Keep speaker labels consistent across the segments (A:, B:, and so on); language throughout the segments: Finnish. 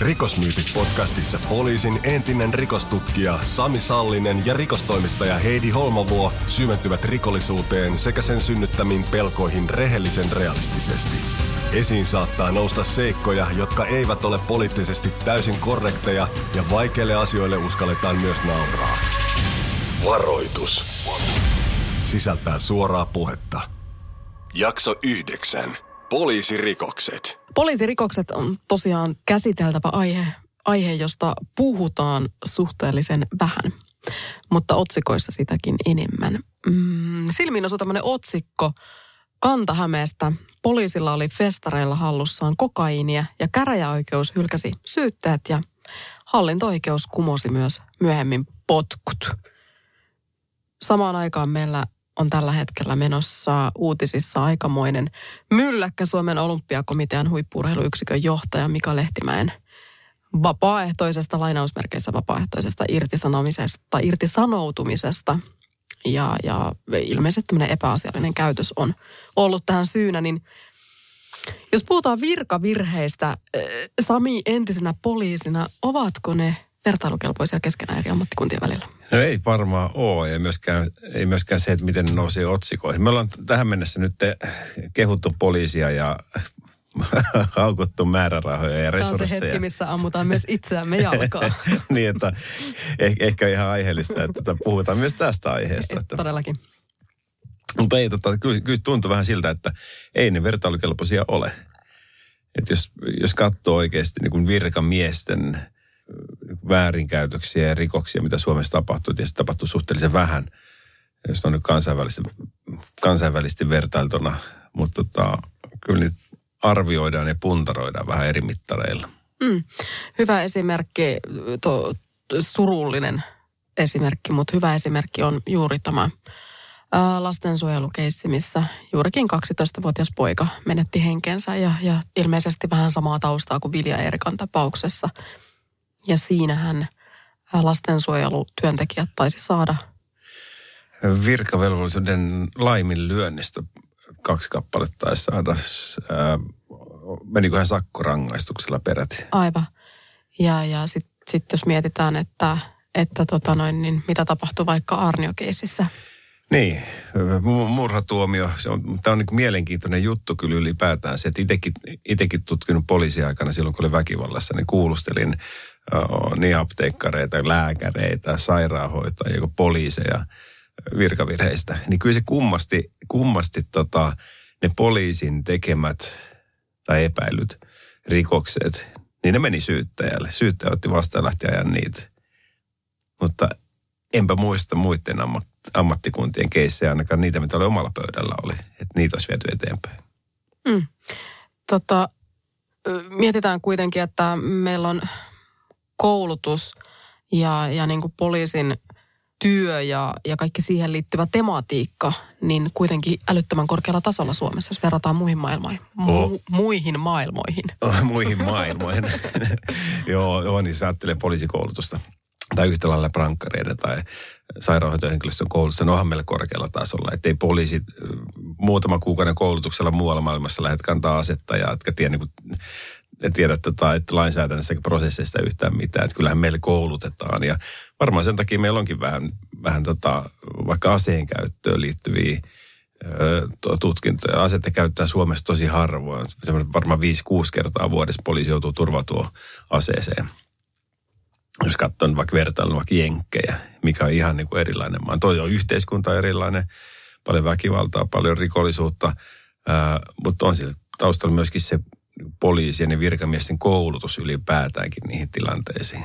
A: Rikosmyytit podcastissa poliisin entinen rikostutkija Sami Sallinen ja rikostoimittaja Heidi Holmavuo syventyvät rikollisuuteen sekä sen synnyttämiin pelkoihin rehellisen realistisesti. Esiin saattaa nousta seikkoja, jotka eivät ole poliittisesti täysin korrekteja ja vaikeille asioille uskalletaan myös nauraa. Varoitus. Sisältää suoraa puhetta. Jakso 9. Poliisirikokset.
B: Poliisirikokset on tosiaan käsiteltävä aihe, aihe, josta puhutaan suhteellisen vähän, mutta otsikoissa sitäkin enemmän. Mm, silmiin osui tämmöinen otsikko Kantahämeestä. Poliisilla oli festareilla hallussaan kokaiinia ja käräjäoikeus hylkäsi syytteet ja hallinto-oikeus kumosi myös myöhemmin potkut. Samaan aikaan meillä on tällä hetkellä menossa uutisissa aikamoinen mylläkkä Suomen olympiakomitean huippurheiluyksikön johtaja Mika Lehtimäen vapaaehtoisesta, lainausmerkeissä vapaaehtoisesta irtisanomisesta, irtisanoutumisesta. Ja, ja ilmeisesti tämmöinen epäasiallinen käytös on ollut tähän syynä, niin jos puhutaan virkavirheistä, Sami entisenä poliisina, ovatko ne vertailukelpoisia keskenään eri ammattikuntien välillä?
C: No ei varmaan ole, ei myöskään, ei myöskään se, että miten ne nousee otsikoihin. Me ollaan tähän mennessä nyt kehuttu poliisia ja haukuttu määrärahoja ja resursseja.
B: Tämä on se hetki, missä ammutaan myös itseämme jalkaa.
C: niin, että eh, ehkä ihan aiheellista, että tota, puhutaan myös tästä aiheesta. Että.
B: Todellakin.
C: Mutta ei, tota, kyllä, kyllä tuntuu vähän siltä, että ei ne vertailukelpoisia ole. Että jos, jos katsoo oikeasti niin kuin virkamiesten väärinkäytöksiä ja rikoksia, mitä Suomessa tapahtuu. Tietysti tapahtuu suhteellisen vähän, jos on nyt kansainvälisesti, kansainvälisesti vertailtuna. Mutta tota, kyllä nyt arvioidaan ja puntaroidaan vähän eri mittareilla.
B: Mm. Hyvä esimerkki, to, surullinen esimerkki, mutta hyvä esimerkki on juuri tämä lastensuojelukeissi, missä juurikin 12-vuotias poika menetti henkensä ja, ja ilmeisesti vähän samaa taustaa kuin Vilja Erikan tapauksessa – ja siinähän lastensuojelutyöntekijät taisi saada
C: virkavelvollisuuden laiminlyönnistä kaksi kappaletta taisi saada. Ää, menikö hän sakkorangaistuksella peräti?
B: Aivan. Ja, ja sitten sit jos mietitään, että, että tota noin, niin mitä tapahtui vaikka Arnio-keississä.
C: Niin, murhatuomio. Se on, tämä on niin kuin mielenkiintoinen juttu kyllä ylipäätään se, että itsekin tutkinut poliisiaikana silloin, kun olin väkivallassa, niin kuulustelin niin apteekkareita, lääkäreitä, sairaanhoitajia, poliiseja virkavirheistä. Niin kyllä se kummasti, kummasti tota, ne poliisin tekemät tai epäilyt rikokset, niin ne meni syyttäjälle. Syyttäjä otti vastaan ja lähti ajan niitä. Mutta enpä muista muiden ammat, ammattikuntien keissejä, ainakaan niitä, mitä oli omalla pöydällä oli. Että niitä olisi viety eteenpäin.
B: Mm. Tota, mietitään kuitenkin, että meillä on koulutus ja, ja niin kuin poliisin työ ja, ja kaikki siihen liittyvä tematiikka, niin kuitenkin älyttömän korkealla tasolla Suomessa, jos verrataan muihin maailmoihin. Mu- oh. Muihin maailmoihin.
C: Oh, muihin maailmoihin. joo, joo, niin sä ajattelee poliisikoulutusta tai yhtä lailla prankkareiden tai sairaanhoitohenkilöstön koulutusta, ne onhan meillä korkealla tasolla. Että ei poliisit muutaman kuukauden koulutuksella muualla maailmassa lähdet kantaa asetta ja etkä tiedä niin kuin, tiedä tota, että lainsäädännössä eikä prosesseista yhtään mitään. Että kyllähän meillä koulutetaan ja varmaan sen takia meillä onkin vähän, vähän tota, vaikka aseen käyttöön liittyviä tutkintoja. Aseita käyttää Suomessa tosi harvoin. Varmaan 5-6 kertaa vuodessa poliisi joutuu turvautua aseeseen. Jos katsoo vaikka vertailun vaikka jenkkejä, mikä on ihan niin kuin erilainen maa. Toi on yhteiskunta erilainen, paljon väkivaltaa, paljon rikollisuutta, mutta on sillä taustalla myöskin se poliisien ja virkamiesten koulutus ylipäätäänkin niihin tilanteisiin.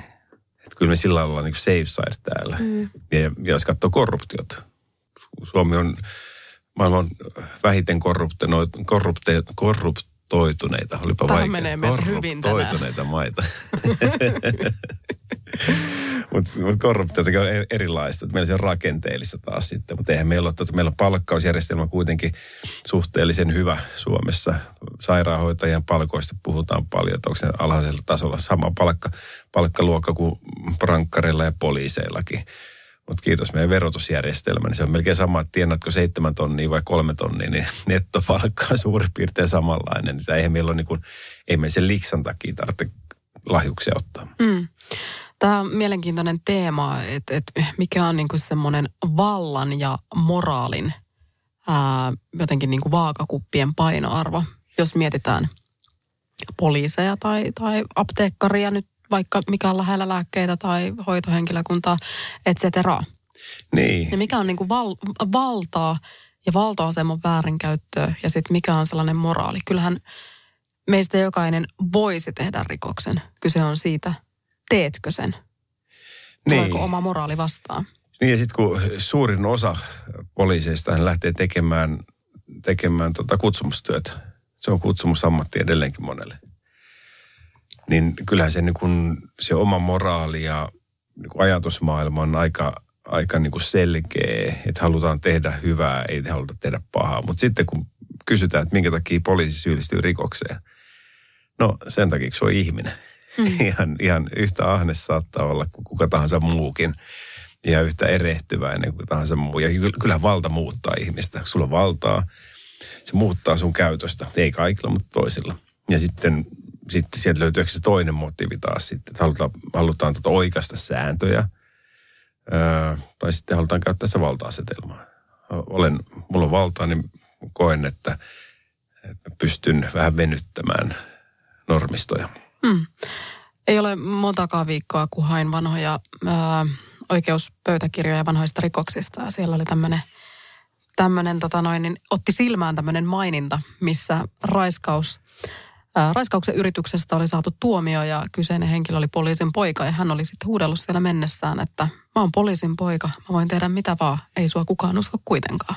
C: Että kyllä me sillä lailla ollaan niin safe side täällä. Mm. Ja, ja jos katsoo korruptiota, Suomi on maailman vähiten korrupte, korrupte, korruptoituneita. Olipa
B: Tämä vaikea. menee hyvin
C: Korruptoituneita maita. Mutta mut korruptiotakin on eri- erilaista. Että meillä se on rakenteellista taas sitten. Mutta eihän meillä ole, että meillä on palkkausjärjestelmä kuitenkin suhteellisen hyvä Suomessa. Sairaanhoitajien palkoista puhutaan paljon, että onko se alhaisella tasolla sama palkka, palkkaluokka kuin prankkareilla ja poliiseillakin. Mutta kiitos meidän verotusjärjestelmä, niin se on melkein sama, että tienatko seitsemän tonnia vai kolme tonnia, niin nettopalkka on suurin piirtein samanlainen. Niin eihän meillä ole niin kuin, ei me sen liksan takia tarvitse lahjuksia ottaa.
B: Mm. Tämä on mielenkiintoinen teema, että, että mikä on niinku semmoinen vallan ja moraalin ää, jotenkin niinku vaakakuppien painoarvo, jos mietitään poliiseja tai, tai apteekkaria nyt vaikka mikä on lähellä lääkkeitä tai hoitohenkilökuntaa, et cetera.
C: Niin.
B: Ja mikä on niinku val, valtaa ja valta-aseman väärinkäyttöä ja sitten mikä on sellainen moraali. Kyllähän meistä jokainen voisi tehdä rikoksen. Kyse on siitä, teetkö sen? Tuleeko
C: Niin.
B: oma moraali vastaan?
C: Niin ja sitten kun suurin osa poliiseista lähtee tekemään, tekemään tota kutsumustyötä, se on kutsumusammatti edelleenkin monelle. Niin kyllähän se, niin kun, se oma moraali ja niin kun ajatusmaailma on aika, aika niin kuin selkeä, että halutaan tehdä hyvää, ei haluta tehdä pahaa. Mutta sitten kun kysytään, että minkä takia poliisi syyllistyy rikokseen, no sen takia, se on ihminen. Mm. ihan, ihan yhtä ahne saattaa olla kuin kuka tahansa muukin ja yhtä erehtyväinen kuin tahansa muu. Ja ky- kyllä valta muuttaa ihmistä. Sulla on valtaa, se muuttaa sun käytöstä. Ei kaikilla, mutta toisilla. Ja sitten, sitten sieltä löytyy ehkä se toinen motiivi taas sitten, että halutaan, halutaan tota oikaista sääntöjä. Öö, tai sitten halutaan käyttää se valta-asetelmaa. Olen, mulla on valtaa, niin koen, että, että pystyn vähän venyttämään normistoja.
B: Mm. Ei ole montakaan viikkoa, kun hain vanhoja ää, oikeuspöytäkirjoja vanhoista rikoksista. Ja siellä oli tämmöinen, tämmönen, tota niin otti silmään tämmöinen maininta, missä raiskaus, raiskauksen yrityksestä oli saatu tuomio ja kyseinen henkilö oli poliisin poika. Ja hän oli sitten huudellut siellä mennessään, että mä oon poliisin poika, mä voin tehdä mitä vaan, ei sua kukaan usko kuitenkaan.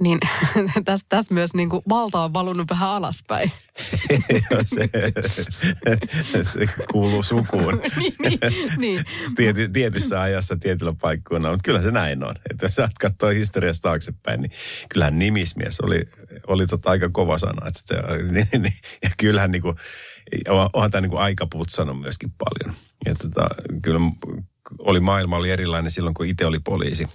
B: Niin tässä täs myös niin kuin valta on valunut vähän alaspäin.
C: se, se kuuluu sukuun.
B: niin, niin, niin.
C: Tiety, tietyssä ajassa tietyllä paikkuilla, mutta kyllä se näin on. Että jos saat katsoa historiasta taaksepäin, niin kyllähän nimismies oli, oli tota aika kova sana. Että se, niin, niin, ja kyllähän niin kuin, onhan tämä niin kuin aika putsannut myöskin paljon. Ja tota, kyllä oli maailma oli erilainen silloin, kun itse oli poliisi.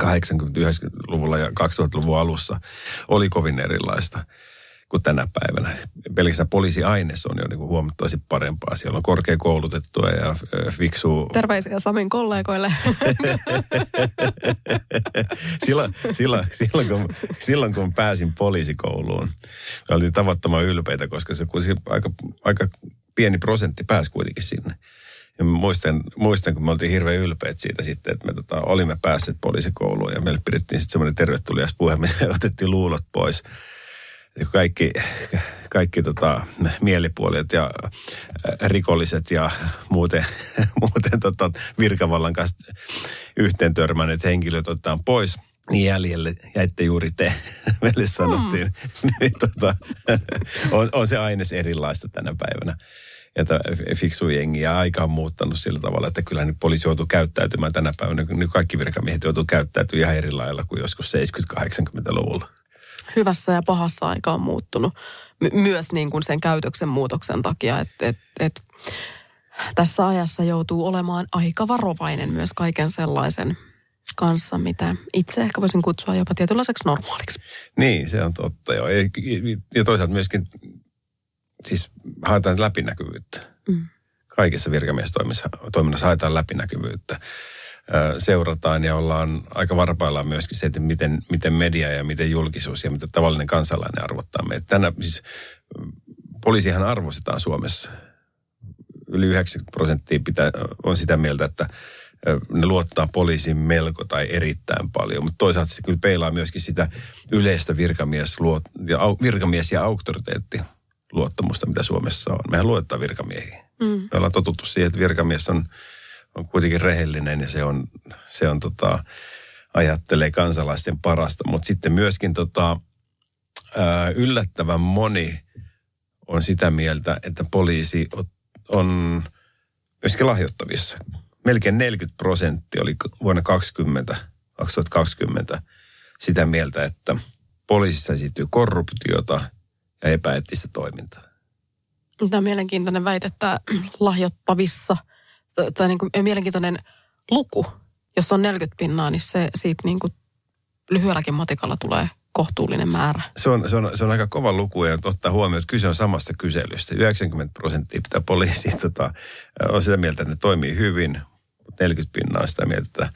C: 80-90-luvulla ja 2000-luvun alussa oli kovin erilaista kuin tänä päivänä. Pelkästään poliisiaines on jo niin kuin huomattavasti parempaa. Siellä on korkeakoulutettua ja fiksua.
B: Terveisiä Samin kollegoille.
C: silloin, silloin, silloin, kun, silloin kun pääsin poliisikouluun, me oltiin tavattoman ylpeitä, koska se kuitenkin aika, aika pieni prosentti pääsi kuitenkin sinne. Ja muistan, muistan, kun me oltiin hirveän ylpeät siitä sitten, että me tota, olimme päässeet poliisikouluun ja meille pidettiin sitten semmoinen tervetulias puhe, missä otettiin luulot pois. Ja kaikki, kaikki tota, mielipuolijat ja rikolliset ja muuten, muuten tota, virkavallan kanssa yhteen törmänneet henkilöt otetaan pois – niin jäljelle jäitte juuri te, meille sanottiin. Mm. niin, tota, on, on se aines erilaista tänä päivänä. Ja fiksu jengi ja aika on muuttanut sillä tavalla, että kyllä nyt poliisi joutuu käyttäytymään tänä päivänä. Nyt kaikki virkamiehet joutuu käyttäytymään ihan eri lailla kuin joskus 70-80-luvulla.
B: Hyvässä ja pahassa aika on muuttunut. My- myös niin kuin sen käytöksen muutoksen takia, että et, et, tässä ajassa joutuu olemaan aika varovainen myös kaiken sellaisen kanssa, mitä itse ehkä voisin kutsua jopa tietynlaiseksi normaaliksi.
C: Niin, se on totta joo. Ja toisaalta myöskin siis haetaan läpinäkyvyyttä. Mm. Kaikessa virkamiestoiminnassa haetaan läpinäkyvyyttä. Seurataan ja ollaan aika varpaillaan myöskin se, että miten, miten media ja miten julkisuus ja miten tavallinen kansalainen arvottaa meitä. Tänä, siis, poliisihan arvostetaan Suomessa. Yli 90 prosenttia pitää, on sitä mieltä, että ne luottaa poliisin melko tai erittäin paljon, mutta toisaalta se kyllä peilaa myöskin sitä yleistä virkamies, luot, ja, virkamies ja auktoriteetti luottamusta, mitä Suomessa on. Mehän luottaa virkamiehiin. Mm. Me ollaan totuttu siihen, että virkamies on, on kuitenkin rehellinen ja se on, se on tota, ajattelee kansalaisten parasta. Mutta sitten myöskin tota, ää, yllättävän moni on sitä mieltä, että poliisi on myöskin lahjoittavissa. melkein 40 prosenttia oli vuonna 20, 2020 sitä mieltä, että poliisissa esiintyy korruptiota ja epäeettistä toimintaa.
B: Tämä on mielenkiintoinen väite, että lahjottavissa, tai niin kuin mielenkiintoinen luku, jos on 40 pinnaa, niin se siitä niin kuin lyhyelläkin matikalla tulee kohtuullinen määrä.
C: Se on, se on, se on aika kova luku ja ottaa huomioon, että kyse on samasta kyselystä. 90 prosenttia pitää poliisi tota, on sitä mieltä, että ne toimii hyvin, 40 pinnaa sitä mieltä, että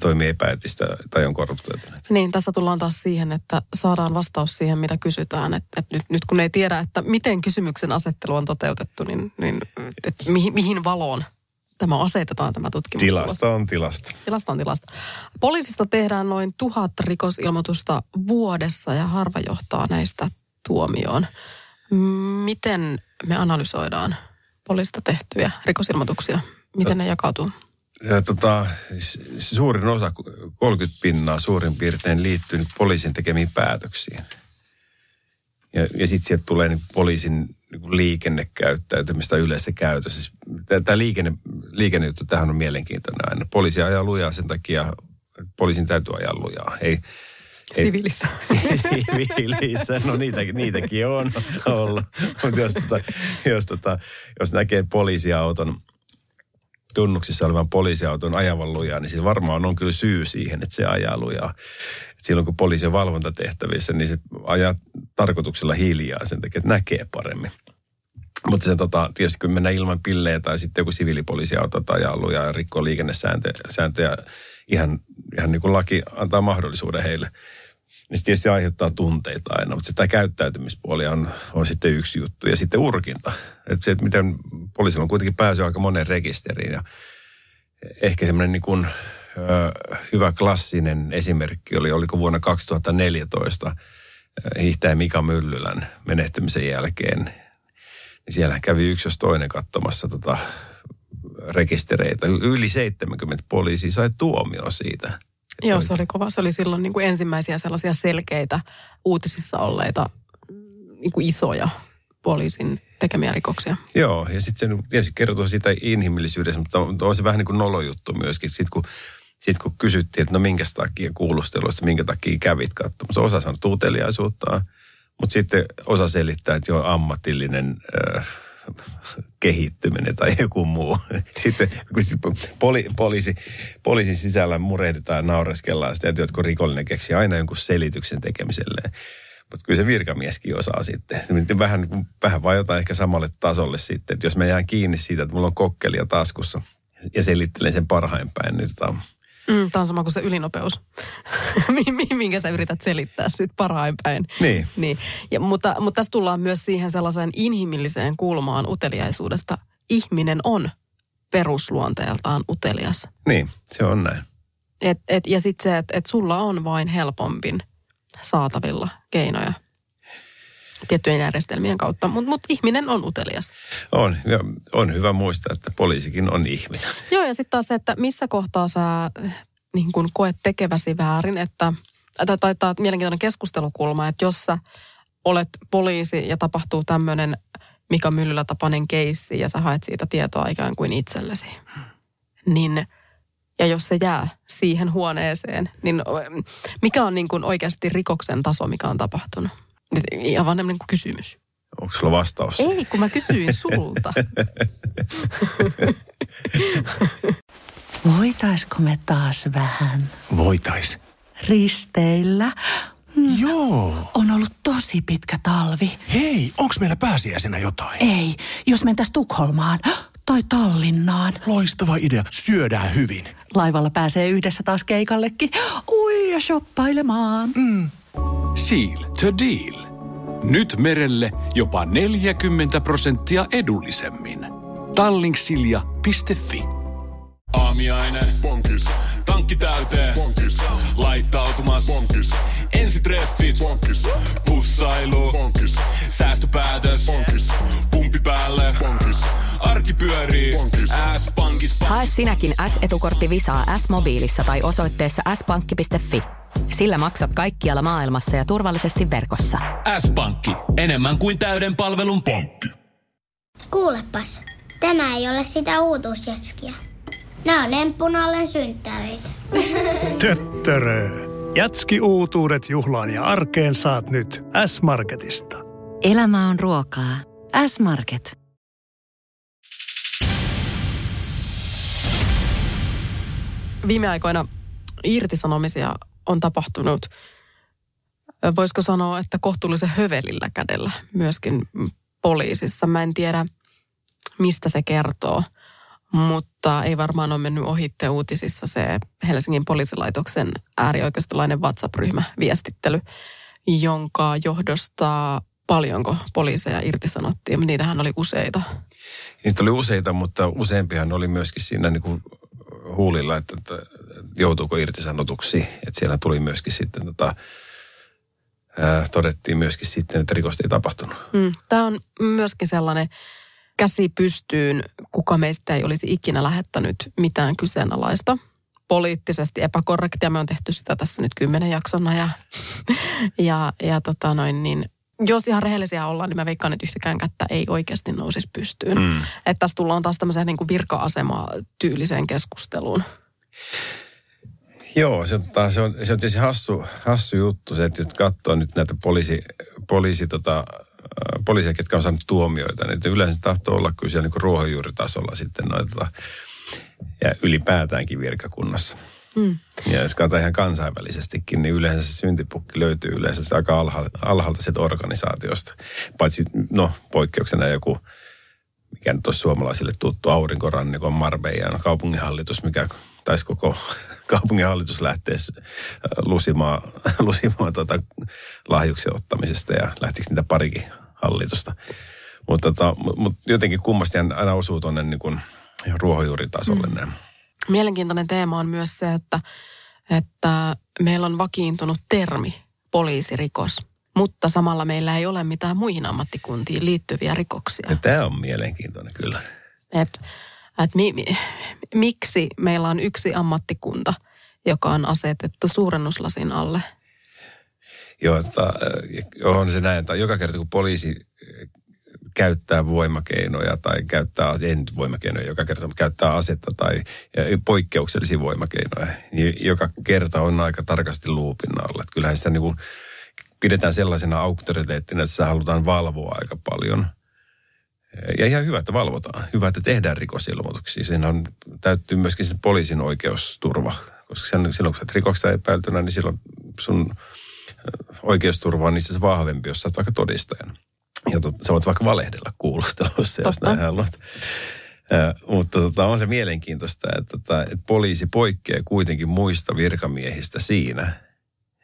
C: toimii epäeettistä tai on korruptoituneet.
B: Niin, tässä tullaan taas siihen, että saadaan vastaus siihen, mitä kysytään. Että, että nyt, nyt kun ei tiedä, että miten kysymyksen asettelu on toteutettu, niin, niin että mihin, mihin valoon tämä asetetaan tämä tutkimus.
C: Tilasta on tilasta.
B: Tilasta on tilasta. Poliisista tehdään noin tuhat rikosilmoitusta vuodessa ja harva johtaa näistä tuomioon. Miten me analysoidaan poliisista tehtyjä rikosilmoituksia? Miten ne jakautuu?
C: Ja tota, suurin osa, 30 pinnaa suurin piirtein liittyy nyt poliisin tekemiin päätöksiin. Ja, ja sitten sieltä tulee niin poliisin niin liikennekäyttäytymistä yleistä käytössä. Tämä liikenne, liikennejuttu, tähän on mielenkiintoinen aina. Poliisi ajaa lujaa sen takia, poliisin täytyy ajaa lujaa. Ei,
B: Siviilissä.
C: Siviilissä, no niitäkin, niitäkin on ollut. Mutta jos, tota, jos, tota, jos näkee poliisiauton, tunnuksissa olevan poliisiauton ajavan lujaa, niin se varmaan on kyllä syy siihen, että se ajaa lujaa. Et silloin kun poliisi on valvontatehtävissä, niin se ajaa tarkoituksella hiljaa sen takia, että näkee paremmin. Mutta se tota, tietysti kun mennään ilman pillejä tai sitten joku siviilipoliisiauto tai ajaa ja rikkoo liikennesääntöjä ihan, ihan niin kuin laki antaa mahdollisuuden heille niin se tietysti aiheuttaa tunteita aina, mutta se tämä käyttäytymispuoli on, on sitten yksi juttu. Ja sitten urkinta. Että se, että miten poliisilla on kuitenkin pääsy aika monen rekisteriin ja ehkä semmoinen niin kuin, ö, hyvä klassinen esimerkki oli, oliko vuonna 2014 hiihtäjä Mika Myllylän menehtymisen jälkeen. Niin siellä kävi yksi jos toinen katsomassa tota rekistereitä. Yli 70 poliisia sai tuomio siitä.
B: Joo, se oli kova. Se oli silloin niin kuin ensimmäisiä sellaisia selkeitä uutisissa olleita niin kuin isoja poliisin tekemiä rikoksia.
C: Joo, ja sitten se tietysti kertoo siitä inhimillisyydestä, mutta on, on se vähän niin kuin nolojuttu myöskin. Sitten kun, sit kun kysyttiin, että no minkä takia kuulusteluista, minkä takia kävit katsomassa. Osa sanoi tuuteliaisuutta, mutta sitten osa selittää, että joo, ammatillinen... Äh, kehittyminen tai joku muu. Sitten kun poli, poliisi, poliisin sisällä murehditaan naureskellaan sitä, että jotkut rikollinen keksii aina jonkun selityksen tekemiselleen. Mutta kyllä se virkamieskin osaa sitten. Vähän, vähän vai jotain ehkä samalle tasolle sitten. Että jos mä jään kiinni siitä, että mulla on kokkelia taskussa ja selittelen sen parhain päin, niin tota,
B: Mm, tämä on sama kuin se ylinopeus, minkä sä yrität selittää sitten parhain päin.
C: Niin.
B: niin. Ja, mutta, mutta tässä tullaan myös siihen sellaiseen inhimilliseen kulmaan uteliaisuudesta. Ihminen on perusluonteeltaan utelias.
C: Niin, se on näin.
B: Et, et, ja sitten se, että et sulla on vain helpompin saatavilla keinoja tiettyjen järjestelmien kautta, mutta mut ihminen on utelias.
C: On, ja on hyvä muistaa, että poliisikin on ihminen.
B: Joo, ja sitten taas se, että missä kohtaa sä niin kun koet tekeväsi väärin, että tai, tai, tai mielenkiintoinen keskustelukulma, että jos sä olet poliisi ja tapahtuu tämmöinen Mika Myllylä tapainen keissi ja sä haet siitä tietoa ikään kuin itsellesi, niin ja jos se jää siihen huoneeseen, niin mikä on niin kuin oikeasti rikoksen taso, mikä on tapahtunut? Ihan vaan tämmöinen kysymys.
C: Onko sulla vastaus?
B: Ei, kun mä kysyin sulta.
D: Voitaisko me taas vähän
E: Voitais.
D: risteillä?
E: Joo.
D: On ollut tosi pitkä talvi.
E: Hei, onks meillä pääsiäisenä jotain?
D: Ei, jos mentäis Tukholmaan tai Tallinnaan.
E: Loistava idea. Syödään hyvin.
D: Laivalla pääsee yhdessä taas keikallekin. Ui ja shoppailemaan.
F: Seal to deal. Nyt merelle jopa 40 prosenttia edullisemmin. Tallingsilja.fi Aamiaine. Bonkis. Tankki täyteen. Bonkis. Laittautumas. Bonkis. Ensitreffit. Bonkis. Pussailu. Bonkis. Säästöpäätös. Bonkis. Pumpi päälle. Bonkis. Arki pyörii. S-pankis.
G: Hae sinäkin S-etukortti Visaa S-mobiilissa tai osoitteessa s-pankki.fi. Sillä maksat kaikkialla maailmassa ja turvallisesti verkossa.
F: S-pankki. Enemmän kuin täyden palvelun pankki.
H: Kuulepas, tämä ei ole sitä uutuusjatskia. Nämä on emppunallen synttärit.
I: Töttörö. Jatski uutuudet juhlaan ja arkeen saat nyt S-Marketista.
J: Elämä on ruokaa. S-Market.
B: Viime aikoina irtisanomisia on tapahtunut, voisiko sanoa, että kohtuullisen hövelillä kädellä myöskin poliisissa. Mä en tiedä, mistä se kertoo, mutta ei varmaan ole mennyt ohitte uutisissa se Helsingin poliisilaitoksen äärioikeistolainen WhatsApp-ryhmä viestittely, jonka johdosta paljonko poliiseja irtisanottiin. Niitähän oli useita.
C: Niitä oli useita, mutta useampihan oli myöskin siinä niin kuin huulilla, että, että joutuuko irtisanotuksi. Että siellä tuli myöskin sitten tota, ää, todettiin myöskin sitten, että rikosta ei tapahtunut.
B: Mm. Tämä on myöskin sellainen käsi pystyyn, kuka meistä ei olisi ikinä lähettänyt mitään kyseenalaista. Poliittisesti epäkorrektia. Me on tehty sitä tässä nyt kymmenen jaksona ja, ja, ja tota noin, niin jos ihan rehellisiä ollaan, niin mä veikkaan, että yhtäkään kättä ei oikeasti nousisi pystyyn. Mm. Että tässä tullaan taas tämmöiseen niin kuin virka-asemaa tyyliseen keskusteluun.
C: Joo, se on, se on, se on tietysti hassu, hassu juttu se, että jos katsoo nyt näitä poliisi, poliisi, tota, poliisia, ketkä on saanut tuomioita, niin yleensä tahtoo olla kyllä siellä niin ruohonjuuritasolla sitten noita, tota, ja ylipäätäänkin virkakunnassa. Mm. Ja jos katsotaan ihan kansainvälisestikin, niin yleensä se syntipukki löytyy yleensä aika alha, alhaalta sieltä organisaatiosta. Paitsi, no, poikkeuksena joku, mikä nyt olisi suomalaisille tuttu, aurinkorannikon Marbeijan kaupunginhallitus, mikä taisi koko kaupunginhallitus lähteä lusimaan, lusimaan tuota lahjuksen ottamisesta ja lähtikö niitä parikin hallitusta. Mutta tota, mut jotenkin kummasti aina osuu tuonne niin ruohonjuuritasolle mm. nämä
B: Mielenkiintoinen teema on myös se, että, että meillä on vakiintunut termi poliisirikos, mutta samalla meillä ei ole mitään muihin ammattikuntiin liittyviä rikoksia.
C: Ja tämä on mielenkiintoinen kyllä.
B: Et, et mi, mi, miksi meillä on yksi ammattikunta, joka on asetettu suurennuslasin alle?
C: Joo, tota, on se näin, että joka kerta kun poliisi käyttää voimakeinoja tai käyttää, ei nyt voimakeinoja joka kerta, mutta käyttää asetta tai poikkeuksellisia voimakeinoja, niin joka kerta on aika tarkasti luupin alla. Että kyllähän sitä niin kuin pidetään sellaisena auktoriteettina, että sitä halutaan valvoa aika paljon. Ja ihan hyvä, että valvotaan. Hyvä, että tehdään rikosilmoituksia. Siinä on, täytyy myöskin poliisin oikeusturva. Koska silloin, kun olet rikoksesta epäiltynä, niin silloin sun oikeusturva on niissä vahvempi, jos sä oot vaikka todistajana. Ja tot, sä voit vaikka valehdella kuulustelussa, jos näin haluat. Ja, mutta tota, on se mielenkiintoista, että, että, että poliisi poikkeaa kuitenkin muista virkamiehistä siinä,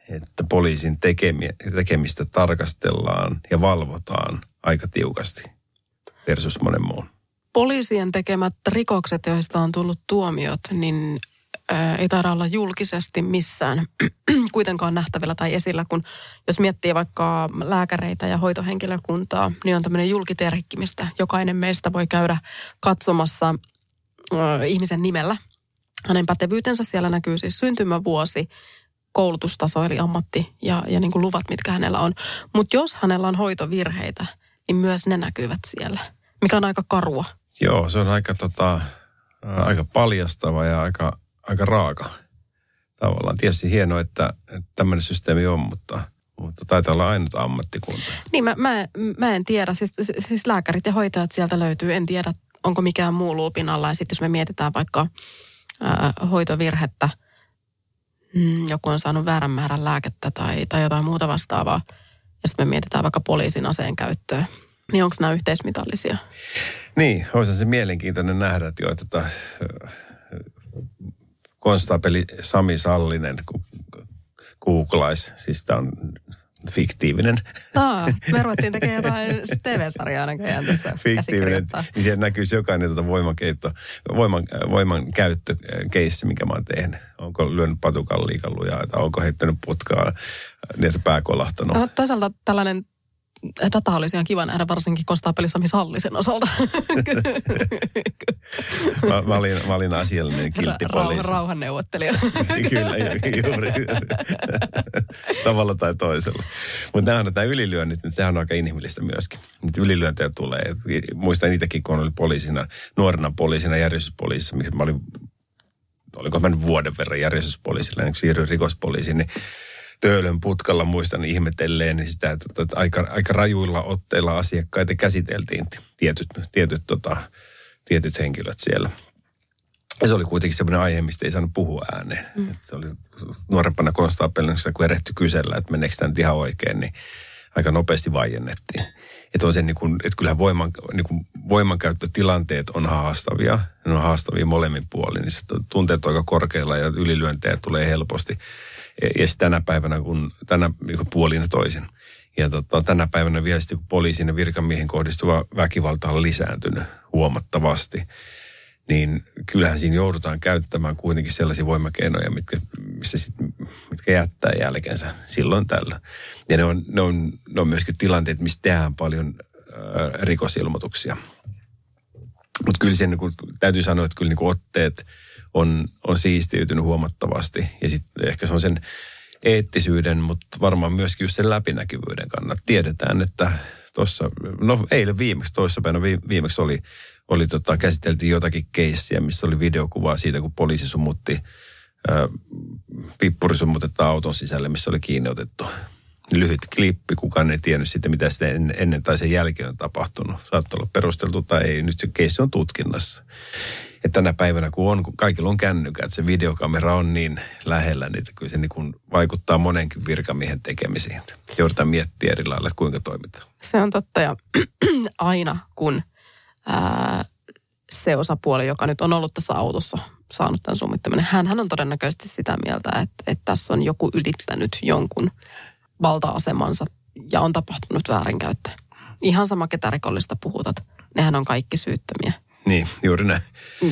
C: että poliisin tekemi, tekemistä tarkastellaan ja valvotaan aika tiukasti versus monen muun.
B: Poliisien tekemät rikokset, joista on tullut tuomiot, niin ei taida olla julkisesti missään kuitenkaan nähtävillä tai esillä, kun jos miettii vaikka lääkäreitä ja hoitohenkilökuntaa, niin on tämmöinen julkiterhikki, mistä jokainen meistä voi käydä katsomassa ihmisen nimellä. Hänen pätevyytensä siellä näkyy siis syntymävuosi, koulutustaso eli ammatti ja, ja niin kuin luvat, mitkä hänellä on. Mutta jos hänellä on hoitovirheitä, niin myös ne näkyvät siellä, mikä on aika karua.
C: Joo, se on aika, tota, aika paljastava ja aika aika raaka tavallaan. Tietysti hienoa, että, että tämmöinen systeemi on, mutta, mutta taitaa olla ainut ammattikunta.
B: Niin, mä, mä, mä en tiedä. Siis, siis lääkärit ja hoitajat sieltä löytyy. En tiedä, onko mikään muu luupin alla. Ja sitten jos me mietitään vaikka ää, hoitovirhettä, mm, joku on saanut väärän määrän lääkettä tai, tai jotain muuta vastaavaa, ja sitten me mietitään vaikka poliisin aseen käyttöä, niin onko nämä yhteismitallisia?
C: Niin, olisi se mielenkiintoinen nähdä, että jo, että konstaapeli Sami Sallinen googlais, siis tämä on fiktiivinen.
B: Aa, me ruvettiin tekemään jotain TV-sarjaa näköjään tässä
C: Fiktiivinen, niin siellä näkyy jokainen tuota voimakeitto, voiman, voiman käyttökeissi, mikä mä oon tehnyt. Onko lyönyt patukan liikalluja, tai onko heittänyt putkaa niin, että pää kolahtanut.
B: No, toisaalta tällainen data olisi ihan kiva nähdä varsinkin konstaapeli Sami Sallisen osalta.
C: mä, mä, olin, mä olin asiallinen kiltti Ra-
B: rauhanneuvottelija.
C: Kyllä, juuri. Tavalla tai toisella. Mutta nämä, nämä ylilyönnit, niin sehän on aika inhimillistä myöskin. Niitä ylilyöntejä tulee. Muistan itsekin, kun olin poliisina, nuorena poliisina, järjestyspoliisissa, missä mä olin oliko mä vuoden verran järjestyspoliisilla, niin kun siirryin rikospoliisiin, niin Töölön putkalla muistan ihmetelleen niin sitä, että, että aika, aika rajuilla otteilla asiakkaita käsiteltiin tietyt, tietyt, tota, tietyt henkilöt siellä. Ja se oli kuitenkin semmoinen aihe, mistä ei saanut puhua ääneen. Mm. Että se oli nuorempana konstaapelina, kun erehty kysellä, että meneekö tämä nyt ihan oikein, niin aika nopeasti vaiennettiin. Että on se niin kuin, että kyllähän voiman, niin kuin voimankäyttötilanteet on haastavia. Ne on haastavia molemmin puolin. Niin se tunteet on aika korkealla ja ylilyöntejä tulee helposti. Ja, tänä päivänä, kun tänä niin puolin ja toisin. Ja tota, tänä päivänä vielä sitten, kun poliisin ja virkamiehen kohdistuva väkivalta on lisääntynyt huomattavasti – niin kyllähän siinä joudutaan käyttämään kuitenkin sellaisia voimakeinoja, mitkä, missä sit, mitkä jättää jälkensä silloin tällä. Ja ne on, ne on, ne on myöskin tilanteet, missä tehdään paljon ää, rikosilmoituksia. Mutta kyllä sen, niin täytyy sanoa, että kyllä niin otteet on, on siistiytynyt huomattavasti. Ja sitten ehkä se on sen eettisyyden, mutta varmaan myöskin just sen läpinäkyvyyden kannalta. Tiedetään, että tuossa, no eilen viimeksi, toissapäivänä viimeksi oli oli tota, käsiteltiin jotakin keissiä, missä oli videokuvaa siitä, kun poliisi sumutti, ää, pippuri auton sisälle, missä oli kiinni otettu. Lyhyt klippi, kukaan ei tiennyt sitten, mitä sitten ennen tai sen jälkeen on tapahtunut. Saattaa olla perusteltu tai ei, nyt se keissi on tutkinnassa. Ja tänä päivänä, kun on, kun kaikilla on kännykät, se videokamera on niin lähellä, niin kyllä se niin kuin vaikuttaa monenkin virkamiehen tekemisiin. Joudutaan miettiä eri lailla, että kuinka toimitaan.
B: Se on totta ja aina kun – ää, se osapuoli, joka nyt on ollut tässä autossa saanut tämän summittaminen, hän on todennäköisesti sitä mieltä, että, että tässä on joku ylittänyt jonkun valta-asemansa ja on tapahtunut väärinkäyttö. Ihan sama, ketä rikollista puhutat. Nehän on kaikki syyttömiä.
C: Niin, juuri näin.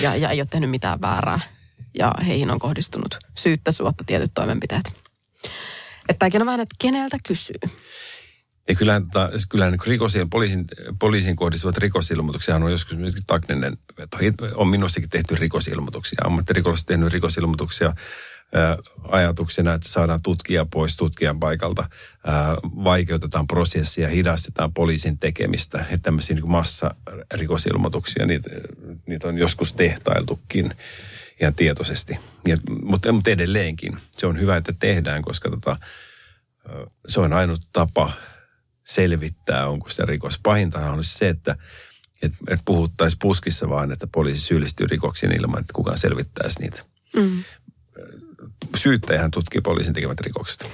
B: Ja, ja ei ole tehnyt mitään väärää. Ja heihin on kohdistunut syyttä suotta tietyt toimenpiteet. Että tämäkin on vähän, että keneltä kysyy.
C: Ja kyllähän, tota, kyllähän niin rikosil, poliisin, poliisin kohdistuvat rikosilmoituksia on joskus myöskin takninen. On minussakin tehty rikosilmoituksia. Ammattirikolliset tehnyt rikosilmoituksia ajatuksena, että saadaan tutkija pois tutkijan paikalta, vaikeutetaan prosessia, hidastetaan poliisin tekemistä. Että tämmöisiä niin massarikosilmoituksia, niitä, niitä on joskus tehtailtukin ihan tietoisesti. Ja, mutta, mutta edelleenkin se on hyvä, että tehdään, koska tota, se on ainut tapa selvittää, onko se rikos. Pahintahan on se, että et, et puhuttaisiin puskissa vaan, että poliisi syyllistyy rikoksiin ilman, että kukaan selvittäisi niitä. Mm. Syyttäjähän tutkii poliisin tekemät rikokset.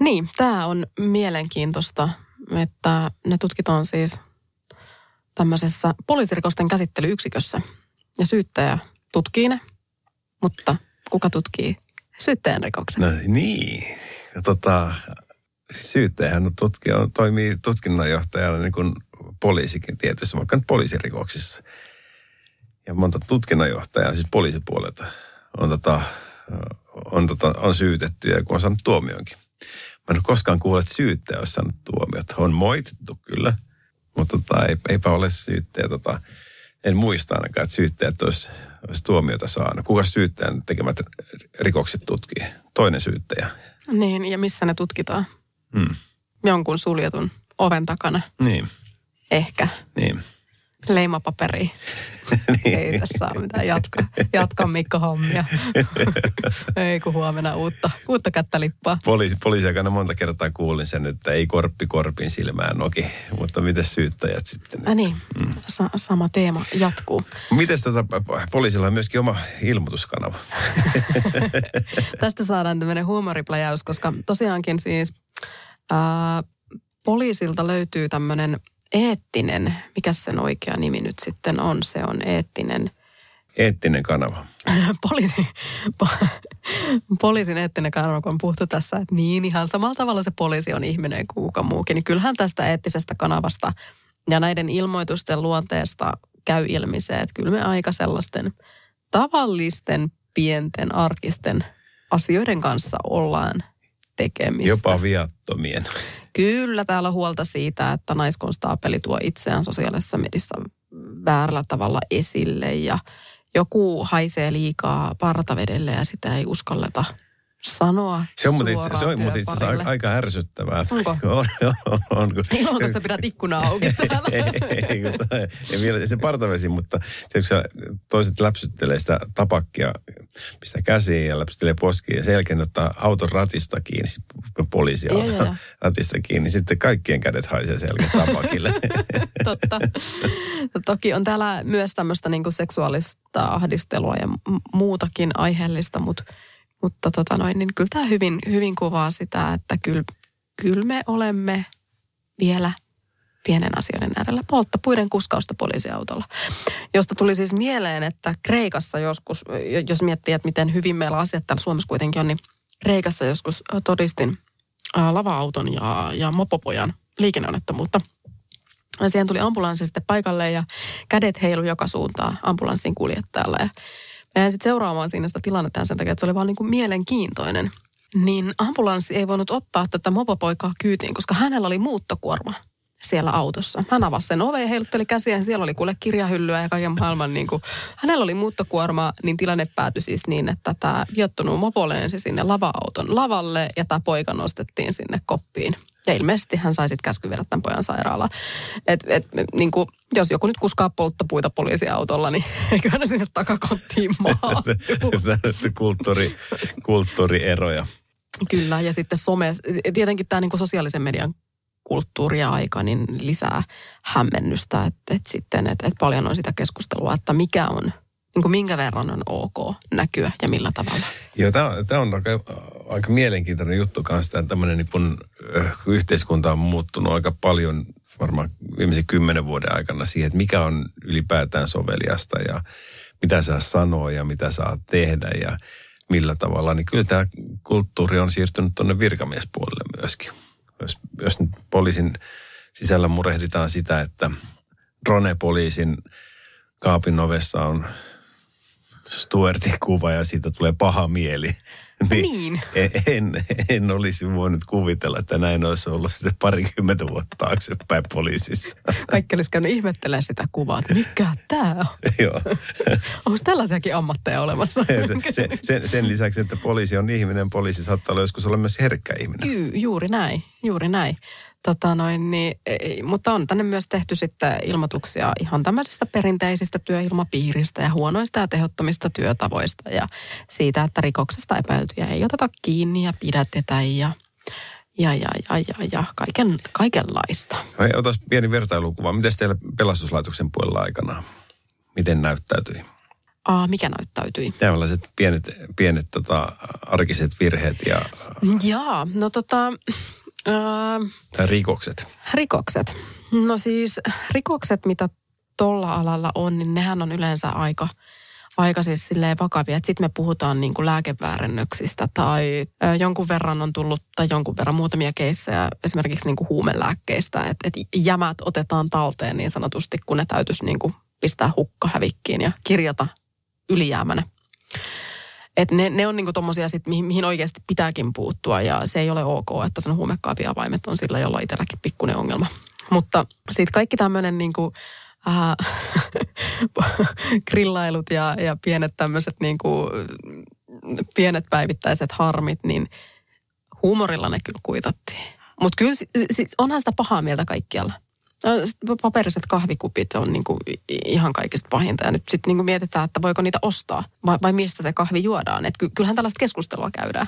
B: Niin, tämä on mielenkiintoista, että ne tutkitaan siis tämmöisessä poliisirikosten käsittelyyksikössä. Ja syyttäjä tutkii ne, mutta kuka tutkii syyttäjän rikoksen?
C: No niin, ja tota, syyttäjähän tutkija, toimii tutkinnanjohtajana niin kuin poliisikin tietysti, vaikka nyt poliisirikoksissa. Ja monta tutkinnanjohtajaa, siis poliisipuolelta, on, tota, on, tota, on syytetty ja kun on saanut tuomionkin. Mä en ole koskaan kuullut, että syyttäjä olisi saanut tuomiot. On moitettu kyllä, mutta tota, eipä ole syyttäjä. Tota, en muista ainakaan, että syyttäjät olisi, olisi tuomiota saanut. Kuka syyttäjän tekemät rikokset tutkii? Toinen syyttäjä.
B: Niin, ja missä ne tutkitaan? Mm. Jonkun suljetun oven takana.
C: Niin.
B: Ehkä.
C: Niin.
B: Leimapaperi. niin. Ei tässä ole mitään jatka, jatka Mikko hommia. ei kun huomenna uutta, uutta kättälippaa.
C: Poliisi, poliisiakana monta kertaa kuulin sen, että ei korppi korpin silmään noki. Mutta miten syyttäjät sitten?
B: Äh niin, mm. Sa- sama teema jatkuu.
C: Miten tätä, poliisilla on myöskin oma ilmoituskanava?
B: Tästä saadaan tämmöinen huumoripläjäys, koska tosiaankin siis Ää, poliisilta löytyy tämmöinen eettinen, mikä sen oikea nimi nyt sitten on, se on eettinen...
C: Eettinen kanava.
B: Poliisi, po, poliisin eettinen kanava, kun on puhuttu tässä, että niin ihan samalla tavalla se poliisi on ihminen kuin kuka muukin, niin kyllähän tästä eettisestä kanavasta ja näiden ilmoitusten luonteesta käy ilmi se, että kyllä me aika sellaisten tavallisten, pienten, arkisten asioiden kanssa ollaan tekemistä.
C: Jopa viattomien.
B: Kyllä, täällä on huolta siitä, että naiskonstaapeli tuo itseään sosiaalisessa mediassa väärällä tavalla esille ja joku haisee liikaa partavedelle ja sitä ei uskalleta sanoa
C: Se on, mutta itse, se on mutta itse asiassa aika ärsyttävää.
B: Onko?
C: on, on, on, kun,
B: Ilman, kun sä pidät ikkunaa auki täällä.
C: ei, ei, ei vielä se partavesi, mutta se, kun sä toiset läpsyttelee sitä tapakkia, pistää käsiin ja läpsyttelee poskiin ja sen jälkeen ottaa auton ratista kiinni, sit poliisi
B: Joo,
C: auto
B: joo, joo.
C: ratista kiinni, niin sitten kaikkien kädet haisee sen jälkeen tapakille.
B: Totta. No, toki on täällä myös tämmöistä niinku seksuaalista ahdistelua ja muutakin aiheellista, mutta, mutta tota noin, niin kyllä tämä hyvin, hyvin kuvaa sitä, että kyllä, kyllä me olemme vielä pienen asioiden äärellä. Polttopuiden kuskausta poliisiautolla. Josta tuli siis mieleen, että Kreikassa joskus, jos miettii, että miten hyvin meillä asiat täällä Suomessa kuitenkin on, niin Kreikassa joskus todistin lava-auton ja, ja mopopojan liikenneonnettomuutta. Siihen tuli ambulanssi sitten paikalle ja kädet heilu joka suuntaan ambulanssin kuljettajalle. Ja mä jäin sitten seuraamaan siinä sitä tilannetta sen takia, että se oli vaan niin kuin mielenkiintoinen. Niin ambulanssi ei voinut ottaa tätä mopopoikaa kyytiin, koska hänellä oli muuttokuorma siellä autossa. Hän avasi sen oven ja heilutteli käsiä ja siellä oli kuule kirjahyllyä ja kaiken maailman niin kuin, hänellä oli muuttokuorma, niin tilanne päätyi siis niin, että tämä viottunut mopo lensi sinne lava-auton lavalle ja tämä poika nostettiin sinne koppiin. Ja ilmeisesti hän sai sitten käsky viedä tämän pojan sairaalaan. Et, et, niin kuin, jos joku nyt kuskaa polttopuita poliisiautolla, niin eiköhän ne sinne takakonttiin mahdu.
C: Kulttuuri, kulttuurieroja.
B: Kyllä, ja sitten some, tietenkin tämä niinku sosiaalisen median kulttuuri ja aika niin lisää hämmennystä, että et sitten, että et paljon on sitä keskustelua, että mikä on, niin kuin minkä verran on ok näkyä ja millä tavalla.
C: Joo, tämä on, aika, aika mielenkiintoinen juttu kanssa. Tämmöinen niin kun yhteiskunta on muuttunut aika paljon varmaan viimeisen kymmenen vuoden aikana siihen, että mikä on ylipäätään soveliasta ja mitä saa sanoa ja mitä saa tehdä ja millä tavalla. Niin kyllä tämä kulttuuri on siirtynyt tuonne virkamiespuolelle myöskin. Jos, jos nyt poliisin sisällä murehditaan sitä, että drone-poliisin kaapin ovessa on Stuartin kuva ja siitä tulee paha mieli.
B: Niin.
C: En, en, en olisi voinut kuvitella, että näin olisi ollut sitten parikymmentä vuotta taaksepäin poliisissa.
B: Kaikki olisi käynyt ihmettelemään sitä kuvaa, että mikä tämä on?
C: Joo.
B: Onko tällaisiakin ammatteja olemassa?
C: Se, se, sen, sen lisäksi, että poliisi on ihminen, poliisi saattaa olla joskus olla myös herkkä ihminen.
B: Ky- juuri näin, juuri näin. Tota noin, niin, ei, mutta on tänne myös tehty sitten ilmoituksia ihan tämmöisistä perinteisistä työilmapiiristä ja huonoista ja tehottomista työtavoista ja siitä, että rikoksesta epäiltyjä ei oteta kiinni ja pidätetä ja, ja, ja, ja, ja, ja kaiken, kaikenlaista.
C: Hei, Otas pieni vertailukuva. Miten teillä pelastuslaitoksen puolella aikana? Miten näyttäytyi?
B: Aa, mikä näyttäytyi?
C: Tällaiset pienet, pienet tota, arkiset virheet ja
B: Jaa, no tota, ää,
C: tai rikokset.
B: Rikokset. No siis rikokset, mitä tuolla alalla on, niin nehän on yleensä aika, aika siis silleen vakavia. Sitten me puhutaan niin kuin lääkeväärennöksistä tai ö, jonkun verran on tullut, tai jonkun verran muutamia keissejä esimerkiksi niin kuin huumelääkkeistä. Että et jämät otetaan talteen niin sanotusti, kun ne täytyisi niin kuin pistää hukka hävikkiin ja kirjata ylijäämänä. Et ne, ne on niinku tommosia sit, mihin, mihin oikeasti pitääkin puuttua ja se ei ole ok, että sen huumekaapin avaimet on sillä, jolla itselläkin pikkuinen ongelma. Mutta sitten kaikki tämmöinen niinku, äh, grillailut ja, ja pienet tämmöiset niinku, pienet päivittäiset harmit, niin huumorilla ne kyllä kuitattiin. Mutta kyllä si- si- onhan sitä pahaa mieltä kaikkialla. Sit Paperiset kahvikupit on niinku i- ihan kaikista pahinta. Ja nyt sitten niinku mietitään, että voiko niitä ostaa vai, vai mistä se kahvi juodaan. Et ky- kyllähän tällaista keskustelua käydään.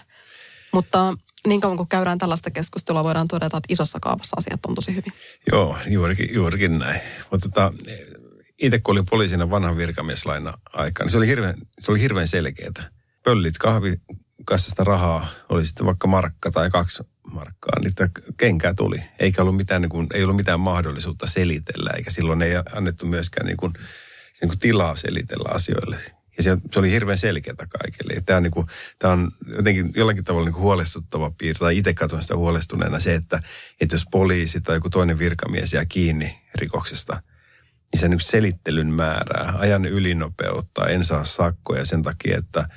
B: Mutta niin kauan kuin käydään tällaista keskustelua, voidaan todeta, että isossa kaavassa asiat on tosi hyvin.
C: Joo, juurikin, juurikin näin. Mutta tota, itse kun olin poliisina vanhan virkamieslaina aikaan, niin se oli hirveän, se oli hirveän selkeää. Pöllit kahvikassasta rahaa, oli sitten vaikka markka tai kaksi markkaa, niitä kenkää tuli. Eikä ollut mitään, niin kuin, ei ollut mitään mahdollisuutta selitellä, eikä silloin ei annettu myöskään niin kuin, niin kuin tilaa selitellä asioille. Ja se, se oli hirveän selkeää kaikille. Ja Tämä, on niin kuin, tämä on jotenkin jollakin tavalla niin kuin huolestuttava piirre, tai itse katson sitä huolestuneena se, että, että jos poliisi tai joku toinen virkamies jää kiinni rikoksesta, niin se niin selittelyn määrää, ajan ylinopeutta, en saa sakkoja sen takia, että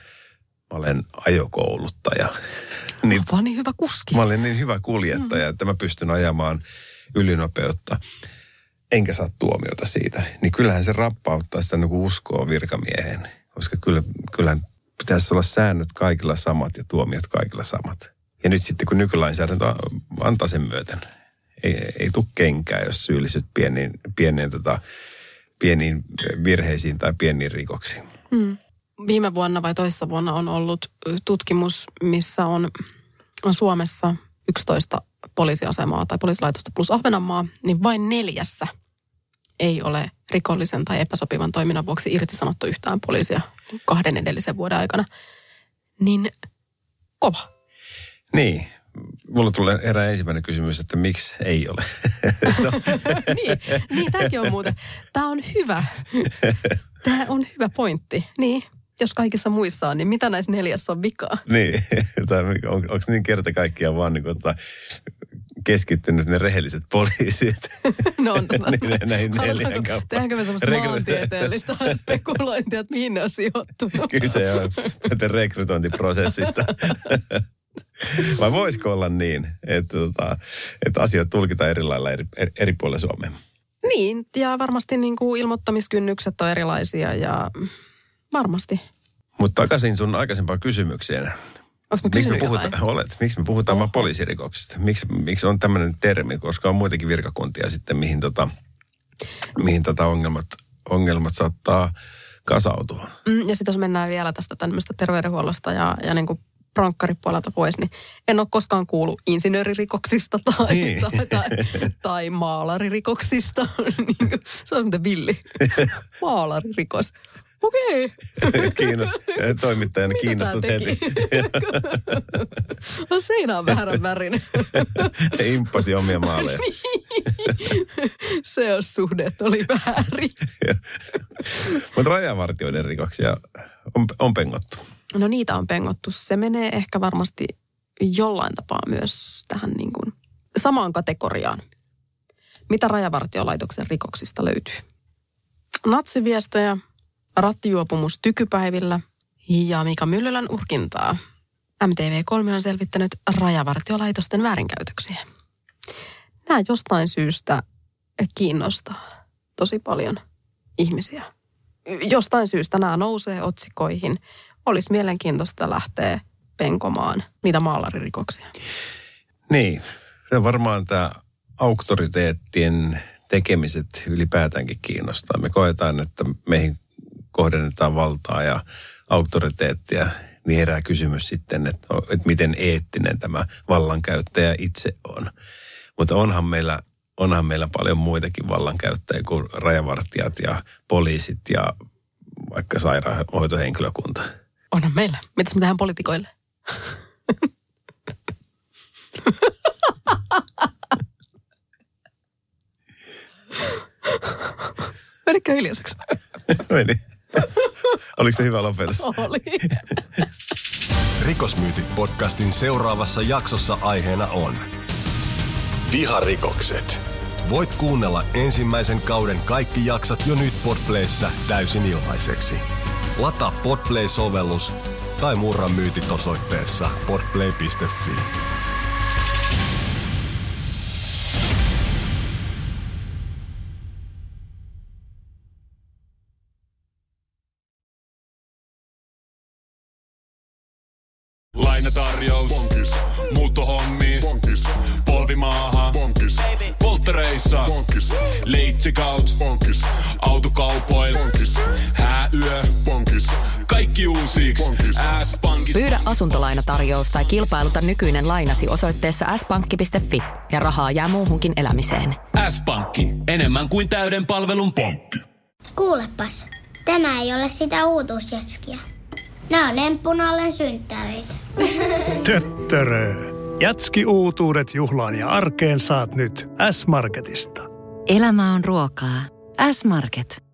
C: mä olen ajokouluttaja. niin,
B: Vaan niin hyvä kuski.
C: Mä olen niin hyvä kuljettaja, että mä pystyn ajamaan ylinopeutta, enkä saa tuomiota siitä. Niin kyllähän se rappauttaa sitä niin uskoa virkamieheen. Koska kyllä, kyllähän pitäisi olla säännöt kaikilla samat ja tuomiot kaikilla samat. Ja nyt sitten kun nykylainsäädäntö antaa sen myöten, ei, ei tule kenkää, jos syyllistyt pieniin, pieniin, tota, pieniin virheisiin tai pieniin rikoksiin.
B: Mm. Viime vuonna vai toissa vuonna on ollut tutkimus, missä on, on Suomessa 11 poliisiasemaa tai poliisilaitosta plus Ahvenanmaa, niin vain neljässä ei ole rikollisen tai epäsopivan toiminnan vuoksi irtisanottu yhtään poliisia kahden edellisen vuoden aikana. Niin kova.
C: Niin. Mulla tulee erää ensimmäinen kysymys, että miksi ei ole?
B: niin, niin tämäkin on muuten. Tämä on hyvä. Tämä on hyvä pointti. Niin, jos kaikissa muissa on, niin mitä näissä neljässä on vikaa?
C: Niin, tai on, onko niin kerta kaikkiaan vaan niin kuin, että keskittynyt ne rehelliset poliisit.
B: No on tota.
C: niin, näihin neljän
B: Tehdäänkö me semmoista Rekry... maantieteellistä spekulointia, että mihin ne on sijoittunut?
C: Kyse on rekrytointiprosessista. Vai voisiko olla niin, että, tota, että asiat tulkitaan eri lailla eri, eri puolilla Suomea?
B: Niin, ja varmasti niin kuin ilmoittamiskynnykset on erilaisia ja varmasti.
C: Mutta takaisin sun aikaisempaan kysymykseen.
B: Miksi
C: me, puhutaan, olet, miksi me puhutaan oh. vain poliisirikoksista? Miksi, miksi on tämmöinen termi, koska on muitakin virkakuntia sitten, mihin, tota, mihin tota ongelmat, ongelmat saattaa kasautua.
B: Mm, ja sitten jos mennään vielä tästä tämmöistä terveydenhuollosta ja, ja niin kuin prankkaripuolelta pois, niin en ole koskaan kuullut insinööririkoksista tai, niin. tai, tai, tai maalaririkoksista. Niin se on semmoinen villi. Maalaririkos. Okei.
C: Okay. Kiinnost, toimittajana kiinnostut heti.
B: on seinä on väärän värinen.
C: Imppasi omia maaleja.
B: Se on suhde, että oli väärin.
C: Mutta rajavartioiden rikoksia on, on pengottu.
B: No niitä on pengottu. Se menee ehkä varmasti jollain tapaa myös tähän niin kuin samaan kategoriaan. Mitä rajavartiolaitoksen rikoksista löytyy? Natsiviestejä, rattijuopumus tykypäivillä ja Mika Myllylän urkintaa. MTV3 on selvittänyt rajavartiolaitosten väärinkäytöksiä. Nämä jostain syystä kiinnostaa tosi paljon ihmisiä. Jostain syystä nämä nousee otsikoihin. Olisi mielenkiintoista lähteä penkomaan niitä maalaririkoksia.
C: Niin, se varmaan tämä auktoriteettien tekemiset ylipäätäänkin kiinnostaa. Me koetaan, että meihin kohdennetaan valtaa ja auktoriteettia, niin herää kysymys sitten, että, että miten eettinen tämä vallankäyttäjä itse on. Mutta onhan meillä, onhan meillä paljon muitakin vallankäyttäjiä kuin rajavartijat ja poliisit ja vaikka sairaanhoitohenkilökunta.
B: Onhan meillä. Mitäs me tehdään poliitikoille? Menikö hiljaiseksi?
C: Meni. Oliko se hyvä lopetus?
B: Oli.
A: Rikosmyytit podcastin seuraavassa jaksossa aiheena on Viharikokset. Voit kuunnella ensimmäisen kauden kaikki jaksat jo nyt Podplayssä täysin ilmaiseksi. Lataa Podplay-sovellus tai murra myytit osoitteessa podplay.fi.
G: asuntolainatarjous tai kilpailuta nykyinen lainasi osoitteessa s-pankki.fi ja rahaa jää muuhunkin elämiseen.
F: S-pankki. Enemmän kuin täyden palvelun pankki.
H: Kuulepas, tämä ei ole sitä uutuusjatskia. Nämä on emppunallen synttäreitä.
I: Töttörö. Jatski uutuudet juhlaan ja arkeen saat nyt S-Marketista.
J: Elämä on ruokaa. S-Market.